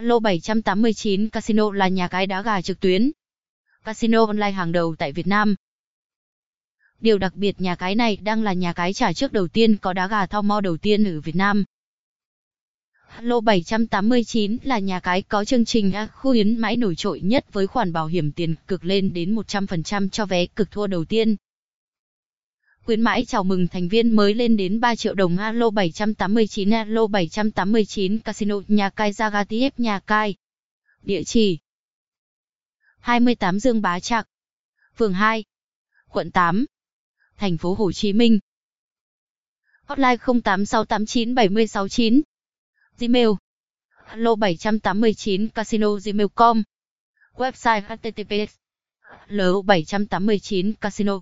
Lô 789 Casino là nhà cái đá gà trực tuyến. Casino online hàng đầu tại Việt Nam. Điều đặc biệt nhà cái này đang là nhà cái trả trước đầu tiên có đá gà thao mo đầu tiên ở Việt Nam. Lô 789 là nhà cái có chương trình khuyến mãi nổi trội nhất với khoản bảo hiểm tiền cực lên đến 100% cho vé cực thua đầu tiên. Khuyến mãi chào mừng thành viên mới lên đến 3 triệu đồng Alo 789 Alo 789 Casino, Nhà Cai Zagatiev Nhà Cai. Địa chỉ. 28 Dương Bá Trạc, Phường 2 Quận 8 Thành phố Hồ Chí Minh. Hotline 08689769 Gmail. Alo 789 Casino Gmail.com Website https. L789 Casino.